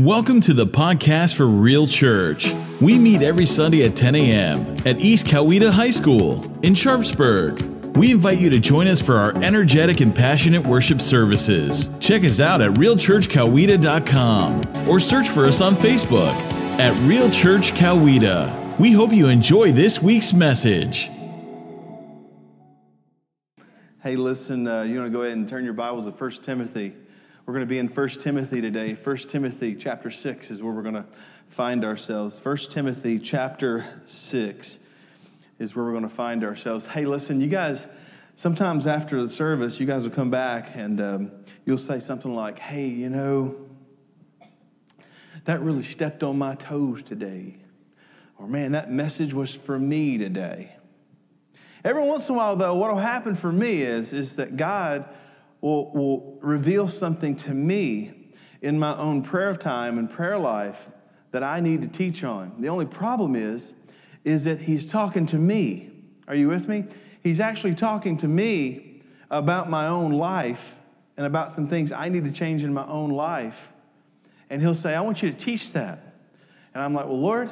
Welcome to the podcast for Real Church. We meet every Sunday at 10 a.m. at East Coweta High School in Sharpsburg. We invite you to join us for our energetic and passionate worship services. Check us out at realchurchcoweta.com or search for us on Facebook at Real Church Coweta. We hope you enjoy this week's message. Hey, listen, uh, you want to go ahead and turn your Bibles to 1 Timothy. We're going to be in 1 Timothy today. 1 Timothy chapter 6 is where we're going to find ourselves. 1 Timothy chapter 6 is where we're going to find ourselves. Hey, listen, you guys, sometimes after the service, you guys will come back and um, you'll say something like, hey, you know, that really stepped on my toes today. Or, man, that message was for me today. Every once in a while, though, what will happen for me is, is that God will, will reveal something to me in my own prayer time and prayer life that I need to teach on. The only problem is, is that he's talking to me. Are you with me? He's actually talking to me about my own life and about some things I need to change in my own life. And he'll say, I want you to teach that. And I'm like, well, Lord,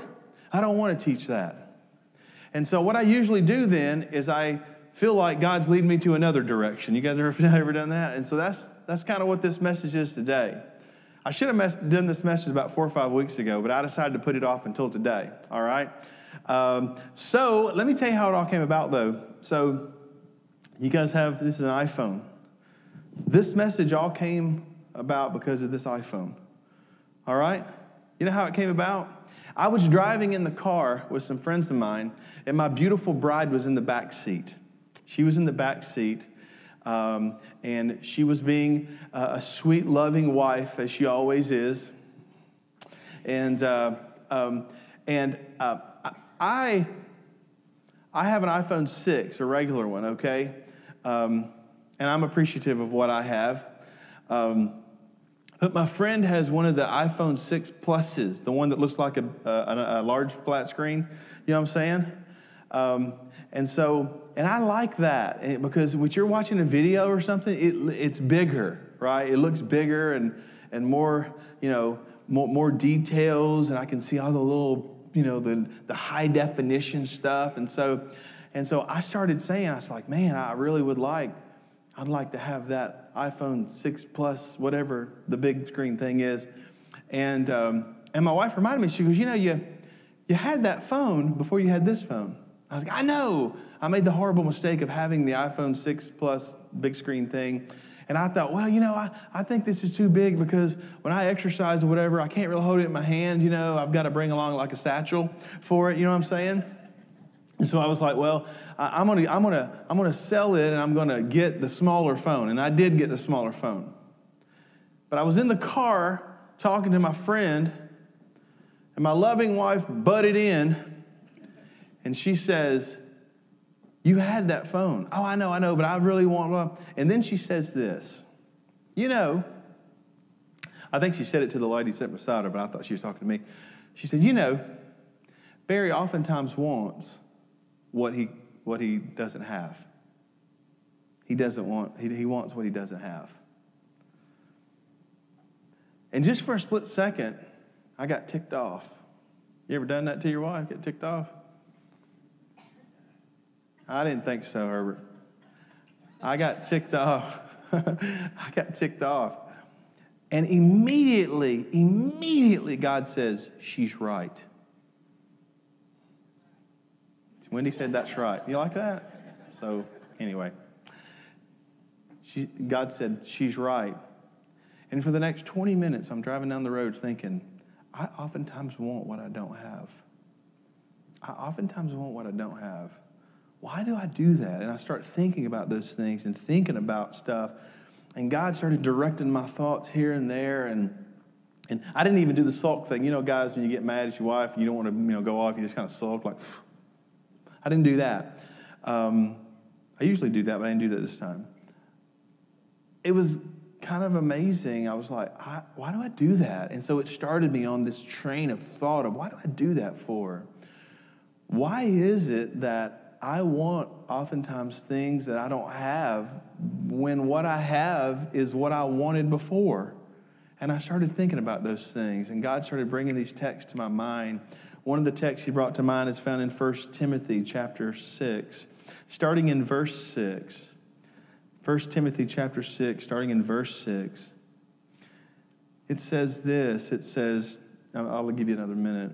I don't want to teach that. And so what I usually do then is I feel like God's leading me to another direction. You guys ever, ever done that? And so that's, that's kind of what this message is today. I should have done this message about four or five weeks ago, but I decided to put it off until today, all right? Um, so let me tell you how it all came about, though. So you guys have, this is an iPhone. This message all came about because of this iPhone, all right? You know how it came about? I was driving in the car with some friends of mine, and my beautiful bride was in the back seat. She was in the back seat, um, and she was being a sweet, loving wife, as she always is. And, uh, um, and uh, I, I have an iPhone 6, a regular one, okay? Um, and I'm appreciative of what I have. Um, but my friend has one of the iPhone 6 Pluses, the one that looks like a, a, a large flat screen. You know what I'm saying? And so, and I like that eh, because when you're watching a video or something, it, it's bigger, right? It looks bigger and, and more, you know, more, more details, and I can see all the little, you know, the, the high definition stuff. And so, and so I started saying, I was like, man, I really would like, I'd like to have that iPhone 6 Plus, whatever the big screen thing is. And, um, and my wife reminded me, she goes, you know, you, you had that phone before you had this phone. I was like, I know. I made the horrible mistake of having the iPhone 6 Plus big screen thing. And I thought, well, you know, I, I think this is too big because when I exercise or whatever, I can't really hold it in my hand. You know, I've got to bring along like a satchel for it. You know what I'm saying? And so I was like, well, I, I'm gonna, I'm gonna, I'm gonna sell it and I'm gonna get the smaller phone. And I did get the smaller phone. But I was in the car talking to my friend, and my loving wife butted in and she says, You had that phone. Oh, I know, I know, but I really want one. And then she says this You know, I think she said it to the lady sitting beside her, but I thought she was talking to me. She said, You know, Barry oftentimes wants what he, what he doesn't have. He doesn't want, he, he wants what he doesn't have. And just for a split second, I got ticked off. You ever done that to your wife? Get ticked off? I didn't think so, Herbert. I got ticked off. I got ticked off. And immediately, immediately, God says, She's right. Wendy said, That's right. You like that? So, anyway, she, God said, She's right. And for the next 20 minutes, I'm driving down the road thinking, I oftentimes want what I don't have. I oftentimes want what I don't have why do I do that? And I start thinking about those things and thinking about stuff. And God started directing my thoughts here and there. And, and I didn't even do the sulk thing. You know, guys, when you get mad at your wife and you don't want to you know, go off, you just kind of sulk like, Phew. I didn't do that. Um, I usually do that, but I didn't do that this time. It was kind of amazing. I was like, I, why do I do that? And so it started me on this train of thought of why do I do that for? Why is it that I want oftentimes things that I don't have when what I have is what I wanted before. And I started thinking about those things, and God started bringing these texts to my mind. One of the texts he brought to mind is found in 1 Timothy chapter 6, starting in verse 6. 1 Timothy chapter 6, starting in verse 6. It says this it says, I'll give you another minute.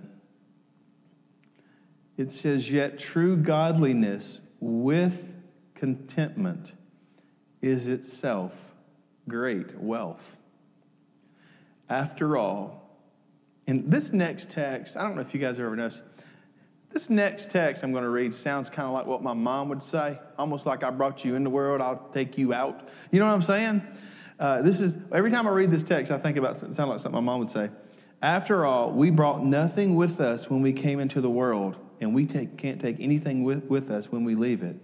It says, Yet true godliness with contentment is itself great wealth. After all, in this next text, I don't know if you guys ever noticed, this next text I'm going to read sounds kind of like what my mom would say, almost like I brought you in the world, I'll take you out. You know what I'm saying? Uh, this is every time I read this text, I think about sound like something my mom would say. After all, we brought nothing with us when we came into the world, and we take, can't take anything with, with us when we leave it.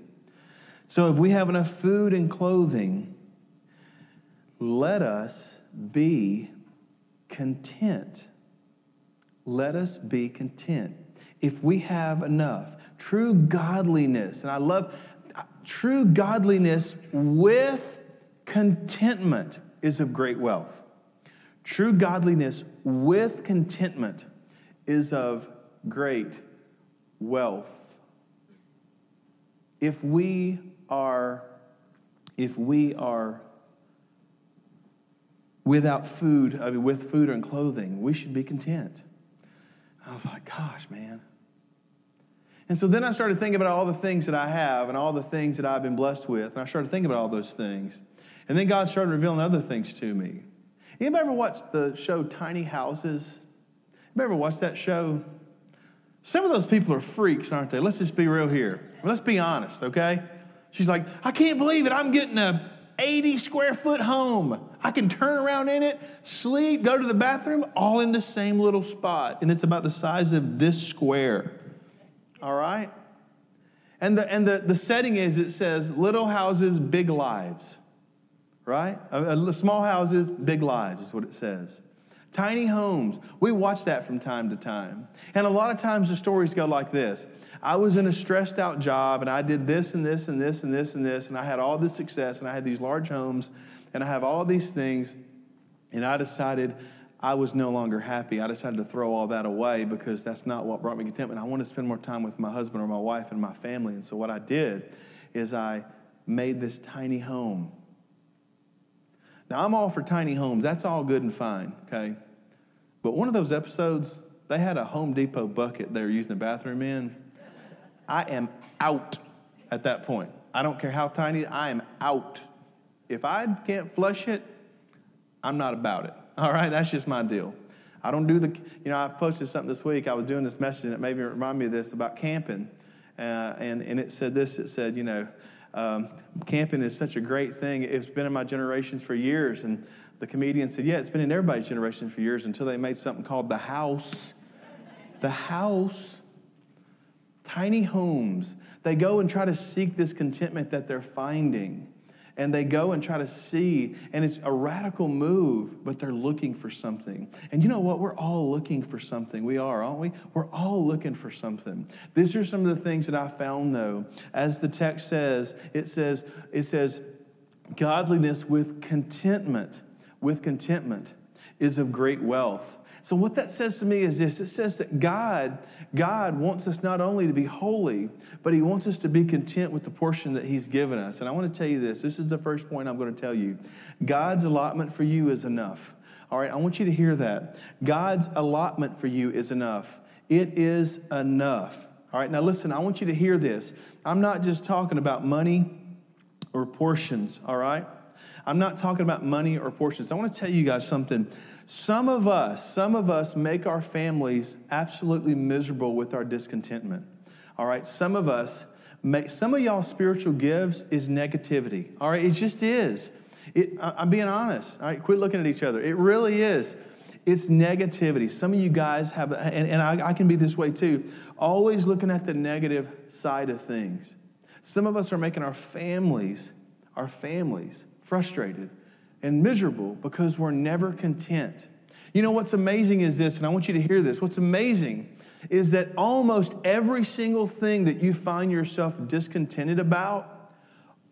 So if we have enough food and clothing, let us be content. Let us be content. If we have enough, true godliness, and I love true godliness with contentment is of great wealth. True godliness with contentment is of great wealth. If we are, if we are without food, I mean, with food and clothing, we should be content. I was like, gosh, man. And so then I started thinking about all the things that I have and all the things that I've been blessed with. And I started thinking about all those things. And then God started revealing other things to me. Anybody ever watched the show Tiny Houses? Anybody ever watched that show? Some of those people are freaks, aren't they? Let's just be real here. Let's be honest, okay? She's like, I can't believe it. I'm getting a 80 square foot home. I can turn around in it, sleep, go to the bathroom, all in the same little spot. And it's about the size of this square. All right? And the, and the, the setting is it says little houses, big lives right? Uh, small houses, big lives is what it says. Tiny homes. We watch that from time to time. And a lot of times the stories go like this I was in a stressed out job and I did this and this and this and this and this, and I had all this success and I had these large homes and I have all these things, and I decided I was no longer happy. I decided to throw all that away because that's not what brought me contentment. I wanted to spend more time with my husband or my wife and my family. And so what I did is I made this tiny home now, I'm all for tiny homes. That's all good and fine, okay? But one of those episodes, they had a Home Depot bucket they were using the bathroom in. I am out at that point. I don't care how tiny, I am out. If I can't flush it, I'm not about it. All right, that's just my deal. I don't do the, you know, I posted something this week. I was doing this message and it made me remind me of this about camping. Uh, and, and it said this it said, you know, um, camping is such a great thing. It's been in my generations for years. And the comedian said, Yeah, it's been in everybody's generation for years until they made something called the house. The house. Tiny homes. They go and try to seek this contentment that they're finding and they go and try to see, and it's a radical move, but they're looking for something. And you know what? We're all looking for something. We are, aren't we? We're all looking for something. These are some of the things that I found though. As the text says, it says, it says, godliness with contentment, with contentment is of great wealth. So what that says to me is this it says that God God wants us not only to be holy, but he wants us to be content with the portion that he's given us. And I want to tell you this. This is the first point I'm going to tell you. God's allotment for you is enough. All right, I want you to hear that. God's allotment for you is enough. It is enough. All right, now listen, I want you to hear this. I'm not just talking about money or portions, all right? I'm not talking about money or portions. I want to tell you guys something. Some of us, some of us make our families absolutely miserable with our discontentment. All right, some of us make some of y'all spiritual gifts is negativity. All right, it just is. It, I'm being honest. All right, quit looking at each other. It really is. It's negativity. Some of you guys have, and, and I, I can be this way too, always looking at the negative side of things. Some of us are making our families, our families, frustrated and miserable because we're never content. You know what's amazing is this, and I want you to hear this. What's amazing is that almost every single thing that you find yourself discontented about,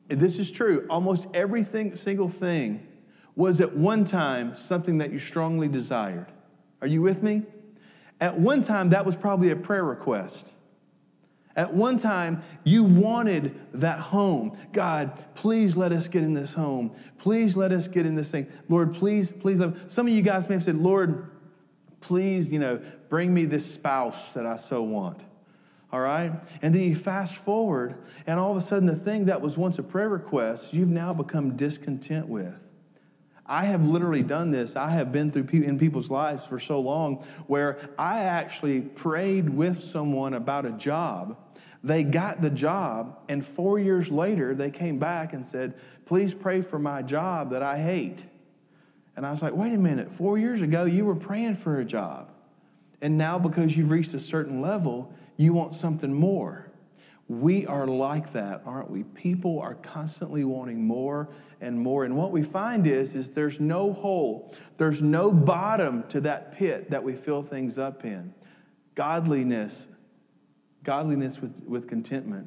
this is true, almost every single thing was at one time something that you strongly desired. Are you with me? At one time, that was probably a prayer request. At one time, you wanted that home. God, please let us get in this home. Please let us get in this thing. Lord, please, please. Let Some of you guys may have said, Lord, please, you know, bring me this spouse that I so want. All right? And then you fast forward, and all of a sudden, the thing that was once a prayer request, you've now become discontent with. I have literally done this. I have been through in people's lives for so long where I actually prayed with someone about a job. They got the job, and four years later, they came back and said, Please pray for my job that I hate. And I was like, Wait a minute, four years ago, you were praying for a job. And now, because you've reached a certain level, you want something more. We are like that, aren't we? People are constantly wanting more and more. And what we find is, is there's no hole, there's no bottom to that pit that we fill things up in. Godliness, godliness with, with contentment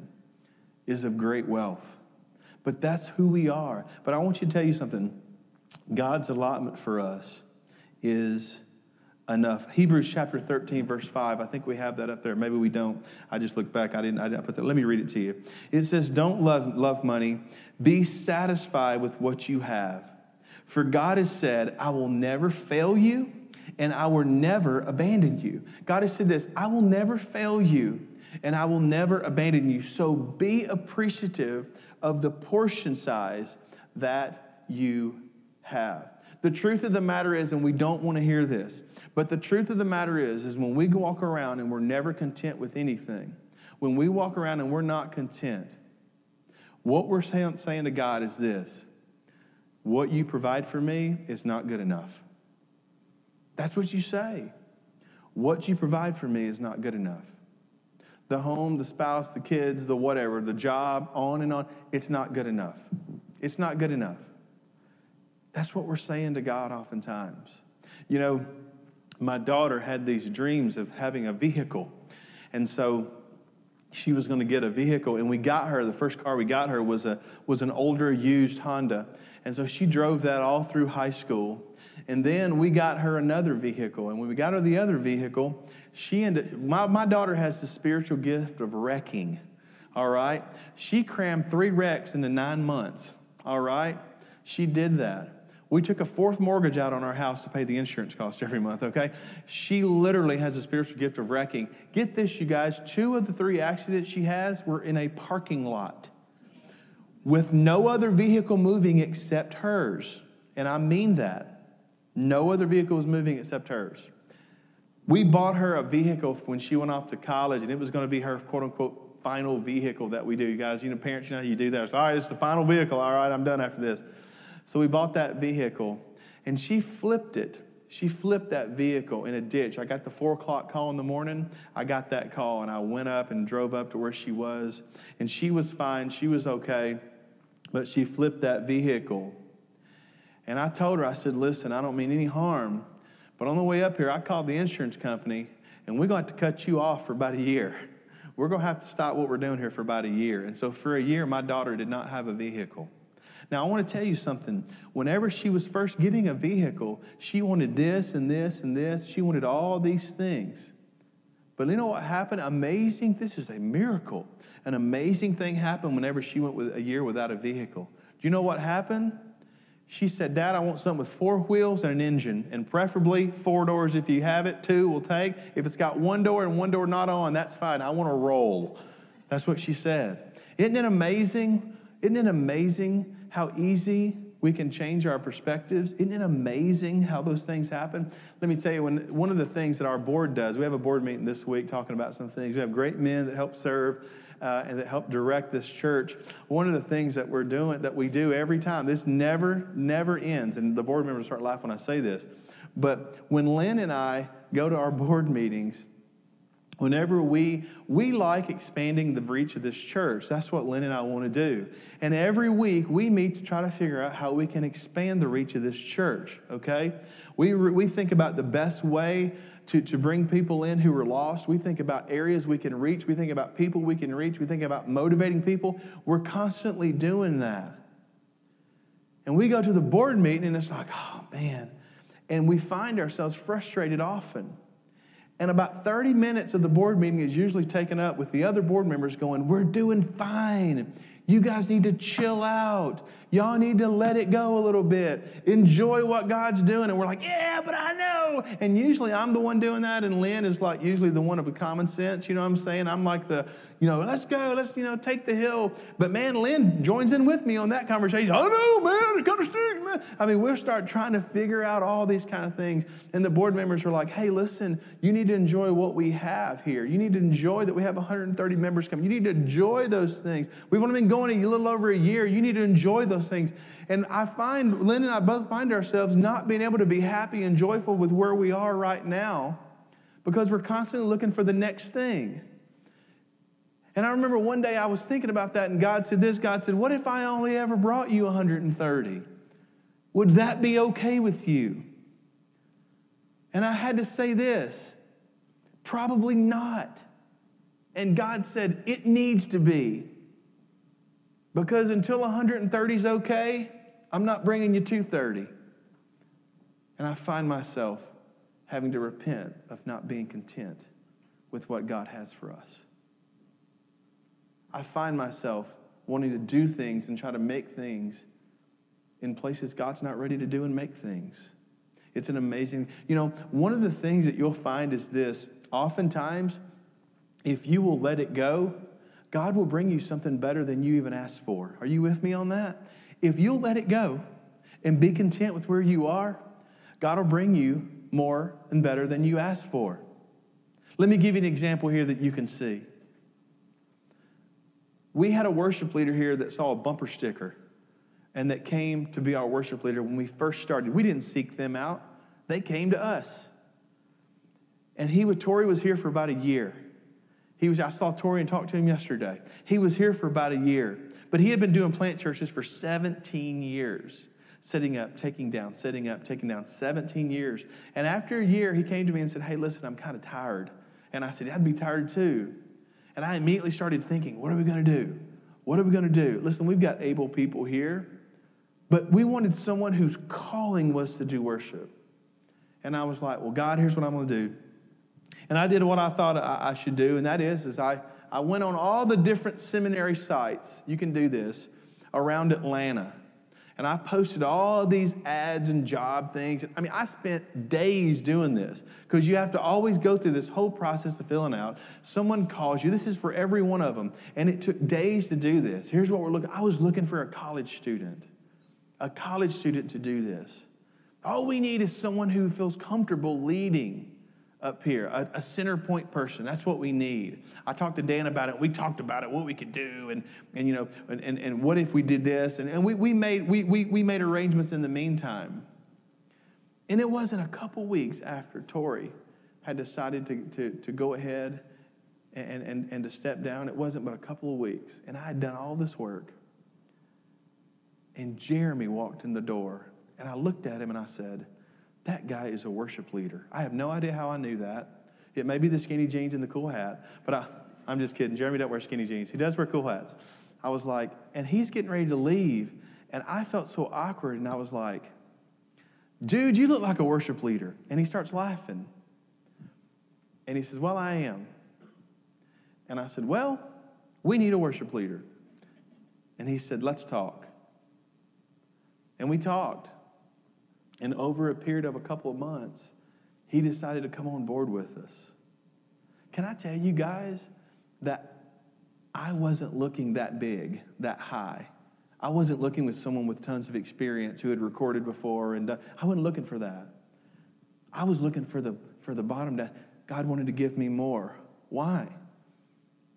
is of great wealth. But that's who we are. But I want you to tell you something. God's allotment for us is enough. Hebrews chapter 13, verse 5. I think we have that up there. Maybe we don't. I just looked back. I didn't, I didn't put that. Let me read it to you. It says, Don't love, love money. Be satisfied with what you have. For God has said, I will never fail you and I will never abandon you. God has said this I will never fail you and I will never abandon you. So be appreciative of the portion size that you have. The truth of the matter is, and we don't want to hear this, but the truth of the matter is, is when we walk around and we're never content with anything, when we walk around and we're not content, what we're saying, to God is this what you provide for me is not good enough. That's what you say. What you provide for me is not good enough. The home, the spouse, the kids, the whatever, the job, on and on, it's not good enough. It's not good enough. That's what we're saying to God oftentimes. You know, my daughter had these dreams of having a vehicle. And so she was going to get a vehicle and we got her the first car we got her was a was an older used honda and so she drove that all through high school and then we got her another vehicle and when we got her the other vehicle she ended my, my daughter has the spiritual gift of wrecking all right she crammed three wrecks into nine months all right she did that we took a fourth mortgage out on our house to pay the insurance cost every month, okay? She literally has a spiritual gift of wrecking. Get this, you guys, two of the three accidents she has were in a parking lot with no other vehicle moving except hers. And I mean that. No other vehicle was moving except hers. We bought her a vehicle when she went off to college, and it was going to be her quote unquote final vehicle that we do. You guys, you know, parents, you know you do that. It's, all right, it's the final vehicle. All right, I'm done after this. So we bought that vehicle, and she flipped it. She flipped that vehicle in a ditch. I got the four o'clock call in the morning. I got that call, and I went up and drove up to where she was, and she was fine. She was okay, but she flipped that vehicle. And I told her, I said, listen, I don't mean any harm, but on the way up here, I called the insurance company, and we're going to have to cut you off for about a year. We're going to have to stop what we're doing here for about a year. And so for a year, my daughter did not have a vehicle. Now, I want to tell you something. Whenever she was first getting a vehicle, she wanted this and this and this. She wanted all these things. But you know what happened? Amazing. This is a miracle. An amazing thing happened whenever she went with a year without a vehicle. Do you know what happened? She said, Dad, I want something with four wheels and an engine, and preferably four doors if you have it. Two will take. If it's got one door and one door not on, that's fine. I want to roll. That's what she said. Isn't it amazing? Isn't it amazing how easy we can change our perspectives. Isn't it amazing how those things happen? Let me tell you, when, one of the things that our board does, we have a board meeting this week talking about some things. We have great men that help serve uh, and that help direct this church. One of the things that we're doing, that we do every time, this never, never ends. And the board members start laughing when I say this. But when Lynn and I go to our board meetings, Whenever we, we like expanding the reach of this church. That's what Lynn and I want to do. And every week we meet to try to figure out how we can expand the reach of this church, okay? We, we think about the best way to, to bring people in who are lost. We think about areas we can reach. We think about people we can reach. We think about motivating people. We're constantly doing that. And we go to the board meeting and it's like, oh man. And we find ourselves frustrated often. And about 30 minutes of the board meeting is usually taken up with the other board members going, We're doing fine. You guys need to chill out. Y'all need to let it go a little bit. Enjoy what God's doing. And we're like, yeah, but I know. And usually I'm the one doing that, and Lynn is like usually the one of the common sense. You know what I'm saying? I'm like the, you know, let's go, let's, you know, take the hill. But man, Lynn joins in with me on that conversation. I know, man, it kind of stinks, man. I mean, we'll start trying to figure out all these kind of things. And the board members are like, hey, listen, you need to enjoy what we have here. You need to enjoy that we have 130 members come. You need to enjoy those things. We've only been going a little over a year. You need to enjoy those things. And I find, Lynn and I both find ourselves not being able to be happy and joyful with where we are right now because we're constantly looking for the next thing. And I remember one day I was thinking about that, and God said this God said, What if I only ever brought you 130? Would that be okay with you? And I had to say this probably not. And God said, It needs to be. Because until 130 is okay, I'm not bringing you 230. And I find myself having to repent of not being content with what God has for us. I find myself wanting to do things and try to make things in places God's not ready to do and make things. It's an amazing, you know, one of the things that you'll find is this oftentimes, if you will let it go, God will bring you something better than you even asked for. Are you with me on that? If you'll let it go and be content with where you are, God will bring you more and better than you asked for. Let me give you an example here that you can see. We had a worship leader here that saw a bumper sticker and that came to be our worship leader when we first started. We didn't seek them out, they came to us. And he with Tori was here for about a year. He was, I saw Tori and talked to him yesterday. He was here for about a year, but he had been doing plant churches for 17 years, setting up, taking down, setting up, taking down, 17 years. And after a year, he came to me and said, Hey, listen, I'm kind of tired. And I said, I'd be tired too. And I immediately started thinking, What are we going to do? What are we going to do? Listen, we've got able people here, but we wanted someone whose calling was to do worship. And I was like, Well, God, here's what I'm going to do. And I did what I thought I should do, and that is, is I, I went on all the different seminary sites, you can do this, around Atlanta. And I posted all these ads and job things. I mean, I spent days doing this because you have to always go through this whole process of filling out. Someone calls you. This is for every one of them. And it took days to do this. Here's what we're looking I was looking for a college student, a college student to do this. All we need is someone who feels comfortable leading up here, a, a, center point person. That's what we need. I talked to Dan about it. We talked about it, what we could do, and, and you know, and, and, and what if we did this? And, and we, we, made, we, we, we made arrangements in the meantime. And it wasn't a couple weeks after Tori had decided to, to, to go ahead and, and, and to step down. It wasn't but a couple of weeks. And I had done all this work. And Jeremy walked in the door. And I looked at him and I said, that guy is a worship leader. I have no idea how I knew that. It may be the skinny jeans and the cool hat, but I, I'm just kidding. Jeremy doesn't wear skinny jeans. He does wear cool hats. I was like, and he's getting ready to leave. And I felt so awkward. And I was like, dude, you look like a worship leader. And he starts laughing. And he says, well, I am. And I said, well, we need a worship leader. And he said, let's talk. And we talked. And over a period of a couple of months, he decided to come on board with us. Can I tell you guys that I wasn't looking that big, that high? I wasn't looking with someone with tons of experience who had recorded before, and uh, I wasn't looking for that. I was looking for the, for the bottom that God wanted to give me more. Why?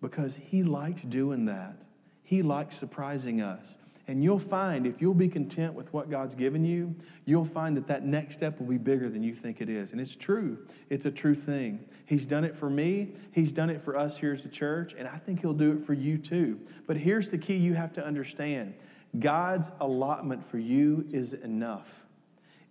Because He liked doing that. He liked surprising us. And you'll find, if you'll be content with what God's given you, you'll find that that next step will be bigger than you think it is. And it's true, it's a true thing. He's done it for me, He's done it for us here as a church, and I think He'll do it for you too. But here's the key you have to understand God's allotment for you is enough.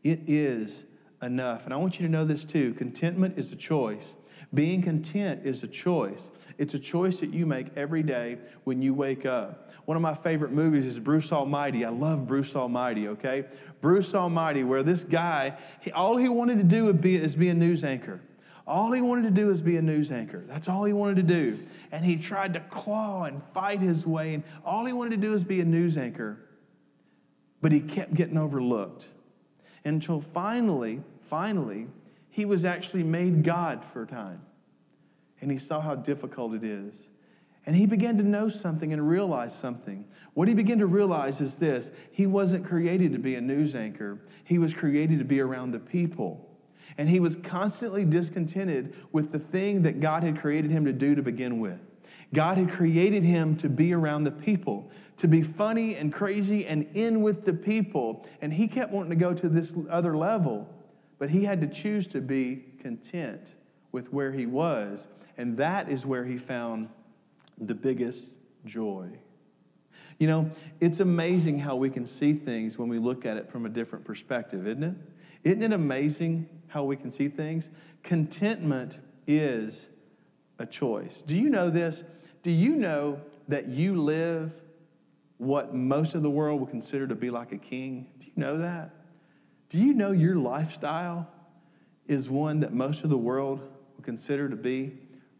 It is enough. And I want you to know this too contentment is a choice. Being content is a choice. It's a choice that you make every day when you wake up. One of my favorite movies is Bruce Almighty. I love Bruce Almighty, okay? Bruce Almighty, where this guy, he, all he wanted to do would be, is be a news anchor. All he wanted to do is be a news anchor. That's all he wanted to do. And he tried to claw and fight his way, and all he wanted to do is be a news anchor. But he kept getting overlooked until finally, finally, he was actually made God for a time. And he saw how difficult it is. And he began to know something and realize something. What he began to realize is this he wasn't created to be a news anchor, he was created to be around the people. And he was constantly discontented with the thing that God had created him to do to begin with. God had created him to be around the people, to be funny and crazy and in with the people. And he kept wanting to go to this other level, but he had to choose to be content with where he was. And that is where he found the biggest joy. You know, it's amazing how we can see things when we look at it from a different perspective, isn't it? Isn't it amazing how we can see things? Contentment is a choice. Do you know this? Do you know that you live what most of the world would consider to be like a king? Do you know that? Do you know your lifestyle is one that most of the world would consider to be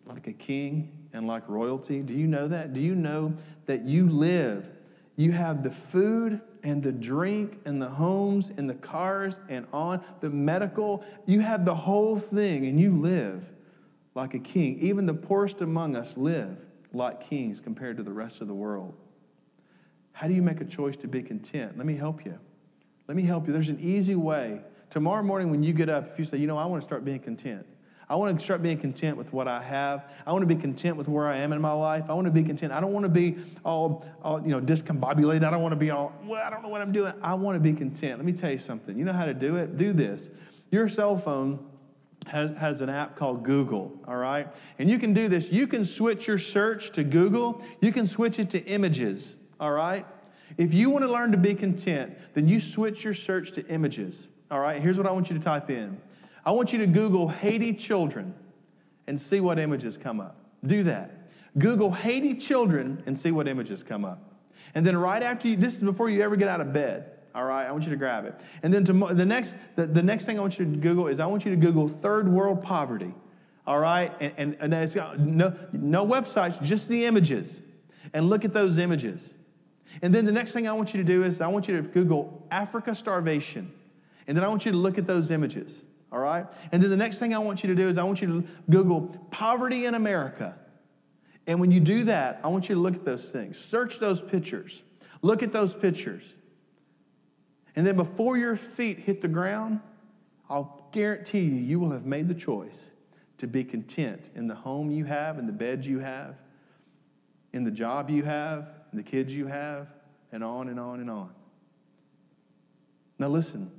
like a king and like royalty? Do you know that? Do you know that you live? You have the food and the drink and the homes and the cars and on the medical. You have the whole thing and you live like a king. Even the poorest among us live like kings compared to the rest of the world. How do you make a choice to be content? Let me help you. Let me help you. There's an easy way. Tomorrow morning, when you get up, if you say, you know, I want to start being content, I want to start being content with what I have. I want to be content with where I am in my life. I want to be content. I don't want to be all, all you know, discombobulated. I don't want to be all, well, I don't know what I'm doing. I want to be content. Let me tell you something. You know how to do it? Do this. Your cell phone has, has an app called Google, all right? And you can do this. You can switch your search to Google, you can switch it to images, all right? If you want to learn to be content, then you switch your search to images, all right? Here's what I want you to type in I want you to Google Haiti children and see what images come up. Do that. Google Haiti children and see what images come up. And then right after you, this is before you ever get out of bed. All right, I want you to grab it. And then to, the next, the, the next thing I want you to Google is I want you to Google third world poverty. All right, and, and, and it's got no, no websites, just the images. And look at those images. And then the next thing I want you to do is I want you to Google Africa starvation. And then I want you to look at those images all right? And then the next thing I want you to do is I want you to Google poverty in America. And when you do that, I want you to look at those things. Search those pictures. Look at those pictures. And then before your feet hit the ground, I'll guarantee you, you will have made the choice to be content in the home you have, in the bed you have, in the job you have, in the kids you have, and on and on and on. Now, listen,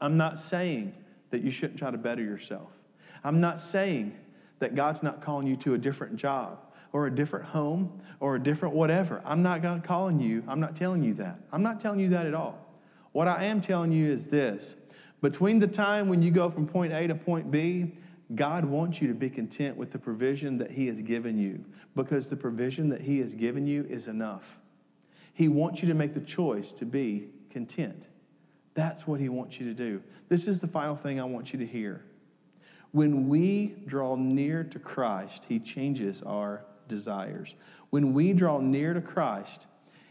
I'm not saying that you shouldn't try to better yourself. I'm not saying that God's not calling you to a different job or a different home or a different whatever. I'm not God calling you. I'm not telling you that. I'm not telling you that at all. What I am telling you is this between the time when you go from point A to point B, God wants you to be content with the provision that He has given you because the provision that He has given you is enough. He wants you to make the choice to be content. That's what He wants you to do. This is the final thing I want you to hear. When we draw near to Christ, He changes our desires. When we draw near to Christ,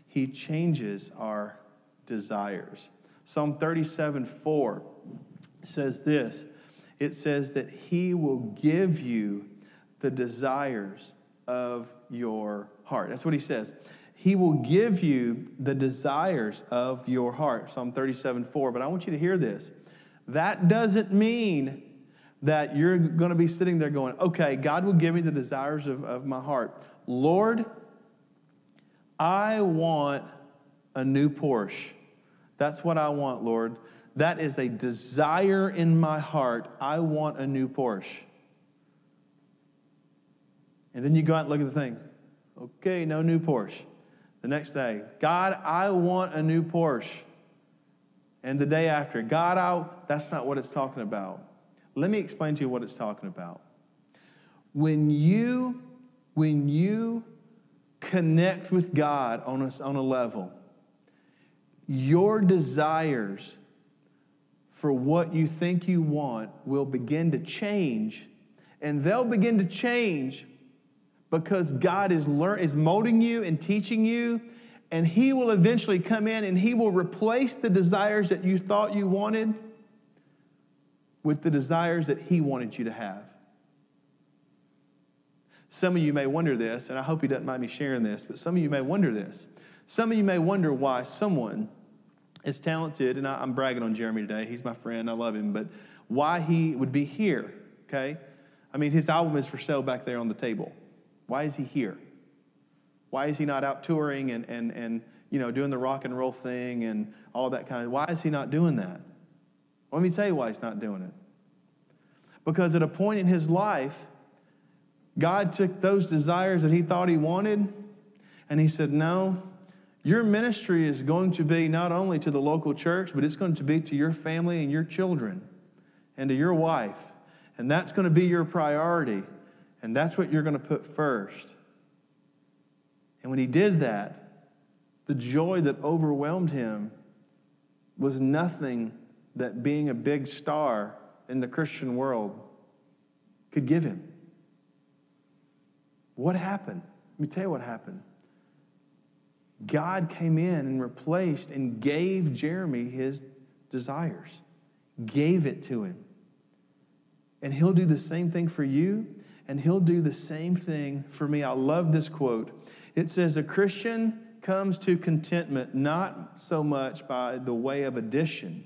He changes our desires. Psalm 37 4 says this it says that He will give you the desires of your heart. That's what He says. He will give you the desires of your heart. Psalm 37 4. But I want you to hear this. That doesn't mean that you're going to be sitting there going, okay, God will give me the desires of, of my heart. Lord, I want a new Porsche. That's what I want, Lord. That is a desire in my heart. I want a new Porsche. And then you go out and look at the thing. Okay, no new Porsche. The next day, God, I want a new Porsche and the day after. God, out, that's not what it's talking about. Let me explain to you what it's talking about. when you when you connect with God on a, on a level, your desires for what you think you want will begin to change, and they'll begin to change because God is, learn, is molding you and teaching you, and He will eventually come in and He will replace the desires that you thought you wanted with the desires that He wanted you to have. Some of you may wonder this, and I hope He doesn't mind me sharing this, but some of you may wonder this. Some of you may wonder why someone is talented, and I, am bragging on Jeremy today. He's my friend, I love him, but why he would be here, okay? I mean, his album is for sale back there on the table. Why is he here? Why is he not out touring and, and, and you know, doing the rock and roll thing and all that kind of, why is he not doing that? Let me tell you why he's not doing it. Because at a point in his life, God took those desires that he thought he wanted and he said, No, your ministry is going to be not only to the local church, but it's going to be to your family and your children and to your wife. And that's going to be your priority. And that's what you're going to put first. And when he did that, the joy that overwhelmed him was nothing that being a big star in the Christian world could give him. What happened? Let me tell you what happened. God came in and replaced and gave Jeremy his desires, gave it to him. And he'll do the same thing for you, and he'll do the same thing for me. I love this quote. It says, A Christian comes to contentment not so much by the way of addition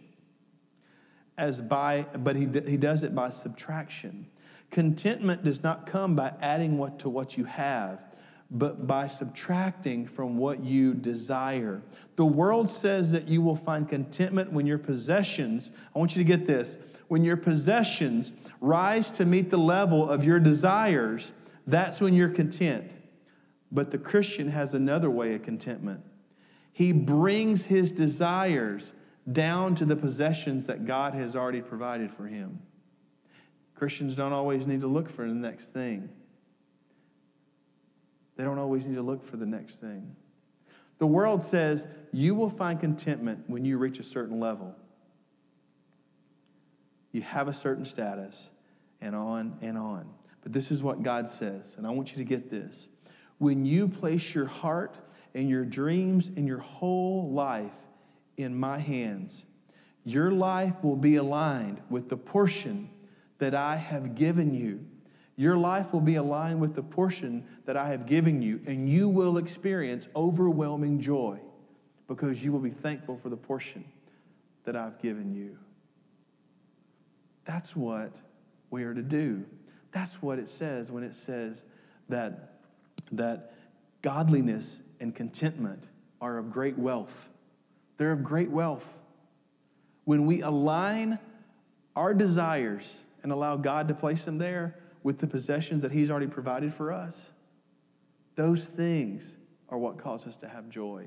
as by but he, he does it by subtraction Contentment does not come by adding what to what you have, but by subtracting from what you desire. The world says that you will find contentment when your possessions, I want you to get this, when your possessions rise to meet the level of your desires, that's when you're content. But the Christian has another way of contentment. He brings his desires down to the possessions that God has already provided for him. Christians don't always need to look for the next thing. They don't always need to look for the next thing. The world says you will find contentment when you reach a certain level. You have a certain status, and on and on. But this is what God says, and I want you to get this. When you place your heart and your dreams and your whole life in my hands, your life will be aligned with the portion that I have given you. Your life will be aligned with the portion that I have given you, and you will experience overwhelming joy because you will be thankful for the portion that I've given you. That's what we are to do. That's what it says when it says that, that godliness and contentment are of great wealth. They're of great wealth. When we align our desires and allow God to place them there with the possessions that He's already provided for us, those things are what cause us to have joy.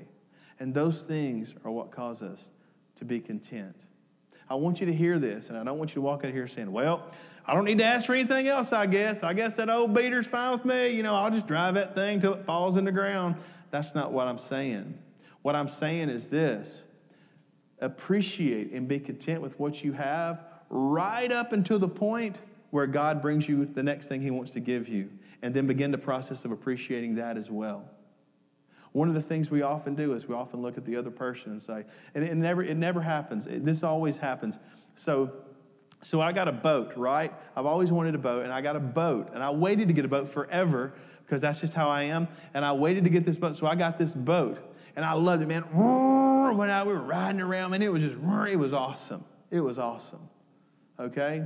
And those things are what cause us to be content. I want you to hear this, and I don't want you to walk out of here saying, Well, I don't need to ask for anything else, I guess. I guess that old beater's fine with me. You know, I'll just drive that thing till it falls in the ground. That's not what I'm saying. What I'm saying is this appreciate and be content with what you have right up until the point where God brings you the next thing He wants to give you, and then begin the process of appreciating that as well. One of the things we often do is we often look at the other person and say, and it never, it never happens. It, this always happens. So, so I got a boat, right? I've always wanted a boat, and I got a boat, and I waited to get a boat forever because that's just how I am. And I waited to get this boat, so I got this boat, and I loved it, man. When I we were riding around, and it was just, it was awesome. It was awesome okay?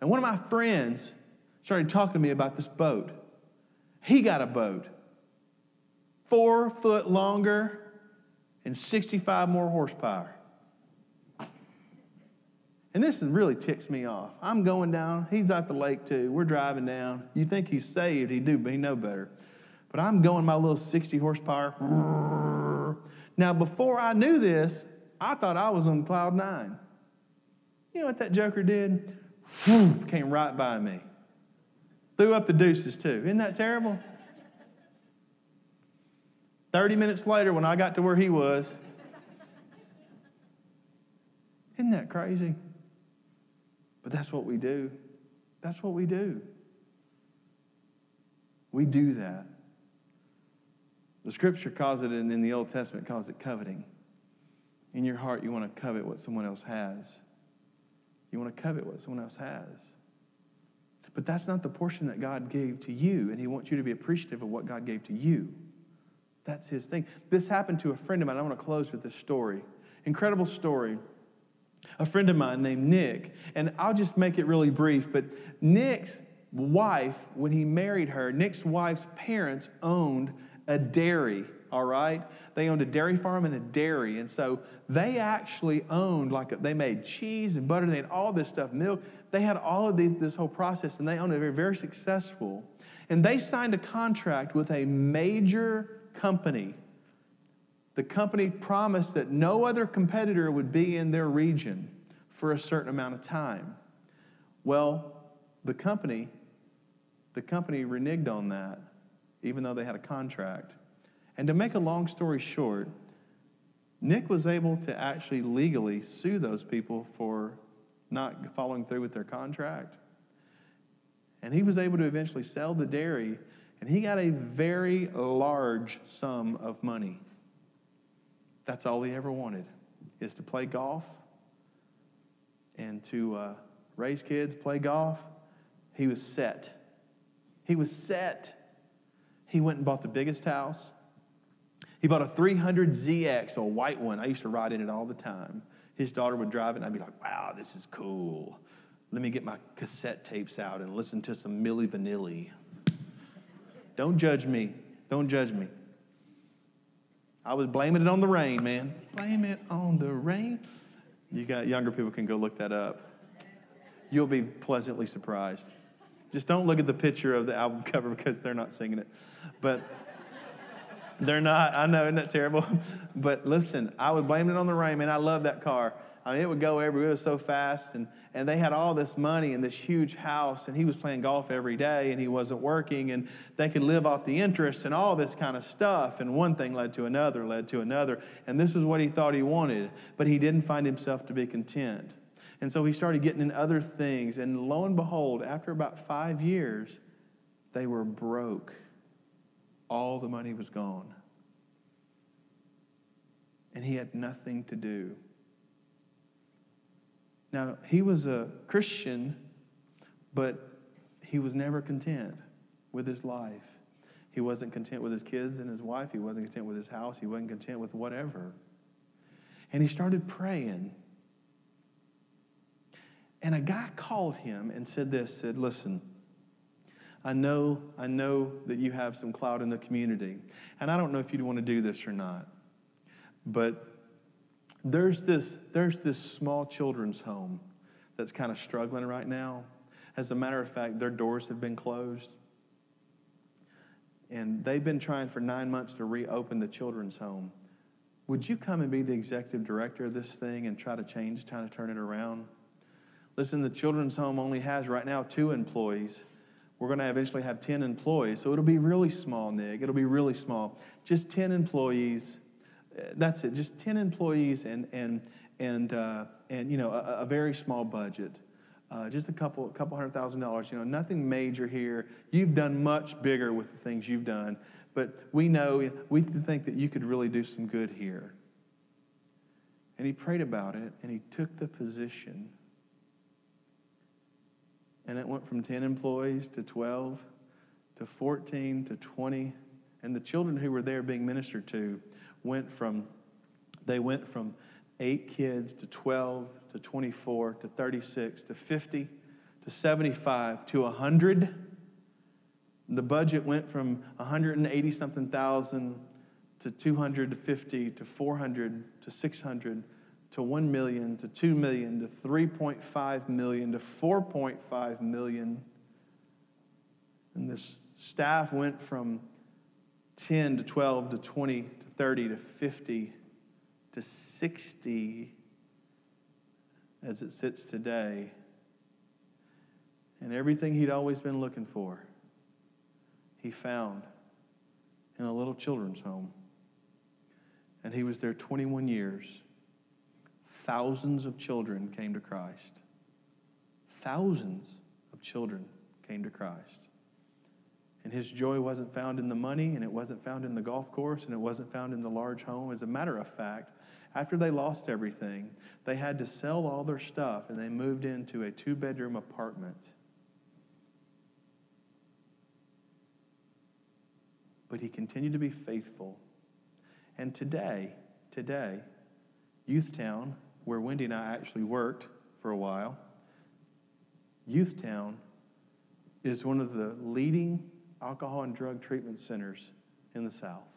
And one of my friends started talking to me about this boat. He got a boat, four foot longer and 65 more horsepower. And this really ticks me off. I'm going down. He's at the lake too. We're driving down. You think he's saved? He do, but he know better. But I'm going my little 60 horsepower. Now, before I knew this, I thought I was on cloud nine. You know what that joker did? Came right by me. Threw up the deuces too. Isn't that terrible? 30 minutes later, when I got to where he was, isn't that crazy? But that's what we do. That's what we do. We do that. The scripture calls it, and in the Old Testament calls it coveting. In your heart, you want to covet what someone else has. You want to covet what someone else has. But that's not the portion that God gave to you, and He wants you to be appreciative of what God gave to you. That's His thing. This happened to a friend of mine. I want to close with this story. Incredible story. A friend of mine named Nick, and I'll just make it really brief, but Nick's wife, when he married her, Nick's wife's parents owned a dairy, all right? They owned a dairy farm and a dairy. And so they actually owned, like, they made cheese and butter, they had all this stuff, milk. They had all of these, this whole process, and they owned it. Very, very successful. And they signed a contract with a major company. The company promised that no other competitor would be in their region for a certain amount of time. Well, the company, the company reneged on that, even though they had a contract. And to make a long story short, Nick was able to actually legally sue those people for not following through with their contract. And he was able to eventually sell the dairy, and he got a very large sum of money. That's all he ever wanted, is to play golf and to uh, raise kids, play golf. He was set. He was set. He went and bought the biggest house. He bought a 300 ZX, a white one. I used to ride in it all the time. His daughter would drive it, and I'd be like, wow, this is cool. Let me get my cassette tapes out and listen to some Milli Vanilli. Don't judge me. Don't judge me. I was blaming it on the rain, man. Blame it on the rain. You got younger people can go look that up. You'll be pleasantly surprised. Just don't look at the picture of the album cover because they're not singing it. But they're not. I know, isn't that terrible? but listen, I was blaming it on the rain, man. I love that car. I mean, it would go everywhere. It was so fast. And, and they had all this money and this huge house, and he was playing golf every day, and he wasn't working, and they could live off the interest and all this kind of stuff. And one thing led to another, led to another. And this was what he thought he wanted, but he didn't find himself to be content. And so he started getting in other things. And lo and behold, after about five years, they were broke all the money was gone. And he had nothing to do. Now, he was a Christian, but he was never content with his life. He wasn't content with his kids and his wife. He wasn't content with his house. He wasn't content with whatever. And he started praying. And a guy called him and said this, said, listen, I know, I know that you have some clout in the community. And I don't know if you'd want to do this or not. But there's this, there's this small children's home that's kind of struggling right now. As a matter of fact, their doors have been closed. And they've been trying for nine months to reopen the children's home. Would you come and be the executive director of this thing and try to change, try to turn it around? Listen, the children's home only has right now two employees. We're going to eventually have 10 employees. So it'll be really small, Nick. It'll be really small. Just 10 employees. Uh, that's it. Just 10 employees and, and, and, uh, and you know, a, a, very small budget. Uh, just a couple, a couple hundred thousand dollars. You know, nothing major here. You've done much bigger with the things you've done. But we know, we think that you could really do some good here. And he prayed about it and he took the position and it went from 10 employees to 12 to 14 to 20 and the children who were there being ministered to went from they went from 8 kids to 12 to 24 to 36 to 50 to 75 to 100 the budget went from 180 something thousand to 250 to 400 to 600 to 1 million to 2 million to 3.5 million to 4.5 million. And this staff went from 10 to 12 to 20 to 30 to 50 to 60 as it sits today. And everything he'd always been looking for he found in a little children's home. And he was there 21 years. Thousands of children came to Christ. Thousands of children came to Christ. And his joy wasn't found in the money, and it wasn't found in the golf course, and it wasn't found in the large home. As a matter of fact, after they lost everything, they had to sell all their stuff and they moved into a two bedroom apartment. But he continued to be faithful. And today, today, Youthtown, where Wendy and I actually worked for a while, Youth Town is one of the leading alcohol and drug treatment centers in the South.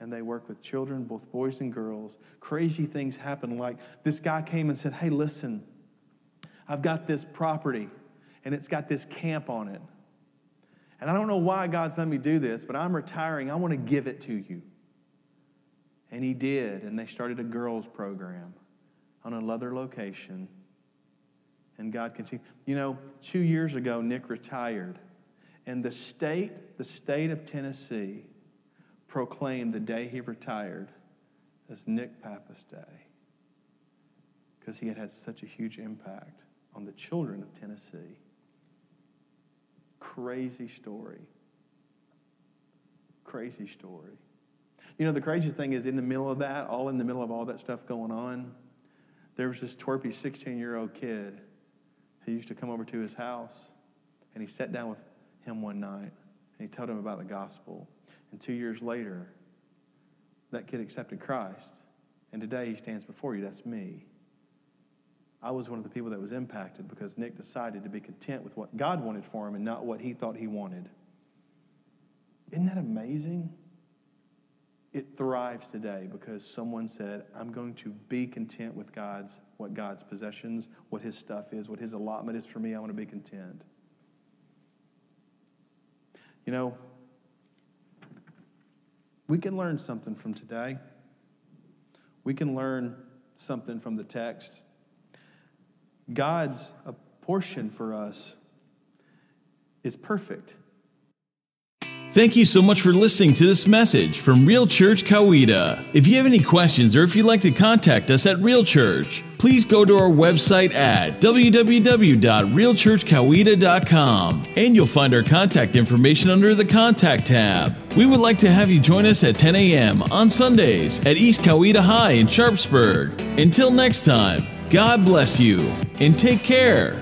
And they work with children, both boys and girls. Crazy things happen, like this guy came and said, Hey, listen, I've got this property, and it's got this camp on it. And I don't know why God's let me do this, but I'm retiring. I want to give it to you. And he did, and they started a girls' program on another location and God continued. You know, two years ago, Nick retired, and the state, the state of Tennessee, proclaimed the day he retired as Nick Pappas Day because he had had such a huge impact on the children of Tennessee. Crazy story. Crazy story. You know, the craziest thing is in the middle of that, all in the middle of all that stuff going on, there was this twerpy 16 year old kid he used to come over to his house and he sat down with him one night and he told him about the gospel. And two years later, that kid accepted Christ. And today he stands before you. That's me. I was one of the people that was impacted because Nick decided to be content with what God wanted for him and not what he thought he wanted. Isn't that amazing? It thrives today because someone said, I'm going to be content with God's, what God's possessions, what his stuff is, what his allotment is for me. I want to be content. You know, we can learn something from today. We can learn something from the text. God's portion for us is perfect. Thank you so much for listening to this message from Real Church Coweta. If you have any questions or if you'd like to contact us at Real Church, please go to our website at www.realchurchcoweta.com and you'll find our contact information under the Contact tab. We would like to have you join us at 10 a.m. on Sundays at East Coweta High in Sharpsburg. Until next time, God bless you and take care.